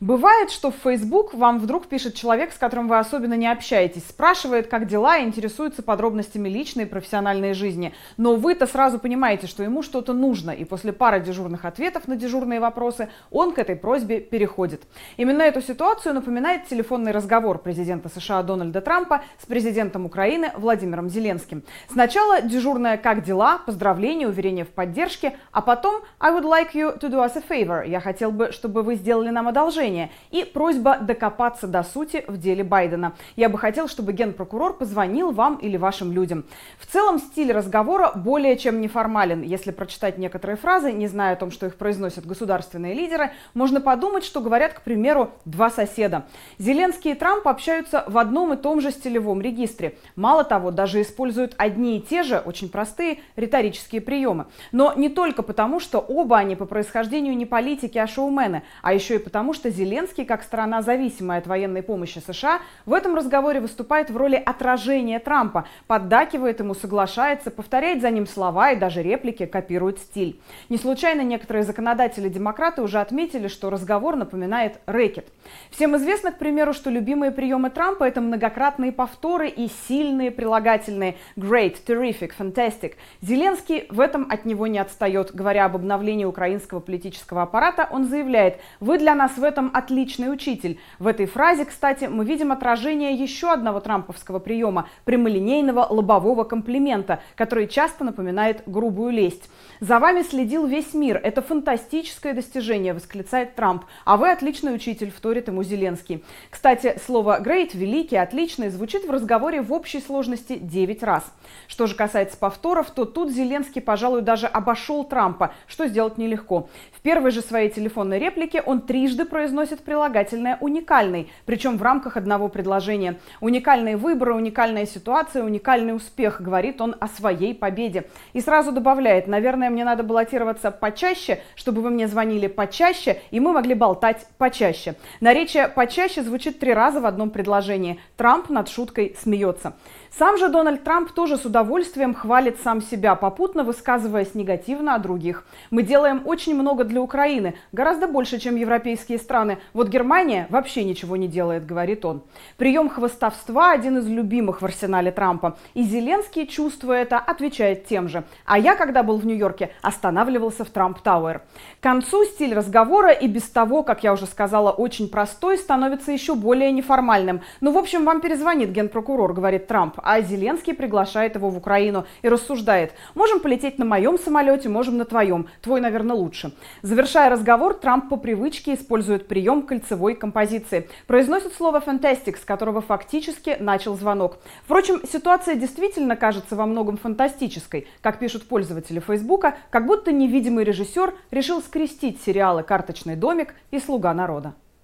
Бывает, что в Facebook вам вдруг пишет человек, с которым вы особенно не общаетесь, спрашивает, как дела, и интересуется подробностями личной и профессиональной жизни. Но вы-то сразу понимаете, что ему что-то нужно, и после пары дежурных ответов на дежурные вопросы он к этой просьбе переходит. Именно эту ситуацию напоминает телефонный разговор президента США Дональда Трампа с президентом Украины Владимиром Зеленским. Сначала дежурное «как дела?», поздравления, уверения в поддержке, а потом «I would like you to do us a favor». Я хотел бы, чтобы вы сделали нам одолжение предложение и просьба докопаться до сути в деле Байдена. Я бы хотел, чтобы генпрокурор позвонил вам или вашим людям. В целом стиль разговора более чем неформален. Если прочитать некоторые фразы, не зная о том, что их произносят государственные лидеры, можно подумать, что говорят, к примеру, два соседа. Зеленский и Трамп общаются в одном и том же стилевом регистре. Мало того, даже используют одни и те же, очень простые риторические приемы. Но не только потому, что оба они по происхождению не политики, а шоумены, а еще и потому, что Зеленский, как страна, зависимая от военной помощи США, в этом разговоре выступает в роли отражения Трампа, поддакивает ему, соглашается, повторяет за ним слова и даже реплики, копирует стиль. Не случайно некоторые законодатели-демократы уже отметили, что разговор напоминает рэкет. Всем известно, к примеру, что любимые приемы Трампа – это многократные повторы и сильные прилагательные great, terrific, fantastic. Зеленский в этом от него не отстает. Говоря об обновлении украинского политического аппарата, он заявляет, вы для нас в этом отличный учитель. В этой фразе, кстати, мы видим отражение еще одного трамповского приема – прямолинейного лобового комплимента, который часто напоминает грубую лесть. «За вами следил весь мир. Это фантастическое достижение», – восклицает Трамп. «А вы отличный учитель», – вторит ему Зеленский. Кстати, слово «great», «великий», «отличный» звучит в разговоре в общей сложности 9 раз. Что же касается повторов, то тут Зеленский, пожалуй, даже обошел Трампа, что сделать нелегко. В первой же своей телефонной реплике он трижды произносит произносит прилагательное «уникальный», причем в рамках одного предложения. «Уникальные выборы, уникальная ситуация, уникальный успех», говорит он о своей победе. И сразу добавляет, наверное, мне надо баллотироваться почаще, чтобы вы мне звонили почаще, и мы могли болтать почаще. Наречие «почаще» звучит три раза в одном предложении. Трамп над шуткой смеется. Сам же Дональд Трамп тоже с удовольствием хвалит сам себя, попутно высказываясь негативно о других. Мы делаем очень много для Украины, гораздо больше, чем европейские страны. Вот Германия вообще ничего не делает, говорит он. Прием хвостовства – один из любимых в арсенале Трампа. И Зеленский, чувствуя это, отвечает тем же. А я, когда был в Нью-Йорке, останавливался в Трамп Тауэр. К концу стиль разговора и без того, как я уже сказала, очень простой, становится еще более неформальным. Ну, в общем, вам перезвонит генпрокурор, говорит Трамп а Зеленский приглашает его в Украину и рассуждает, можем полететь на моем самолете, можем на твоем, твой, наверное, лучше. Завершая разговор, Трамп по привычке использует прием кольцевой композиции. Произносит слово «fantastic», с которого фактически начал звонок. Впрочем, ситуация действительно кажется во многом фантастической. Как пишут пользователи Фейсбука, как будто невидимый режиссер решил скрестить сериалы «Карточный домик» и «Слуга народа».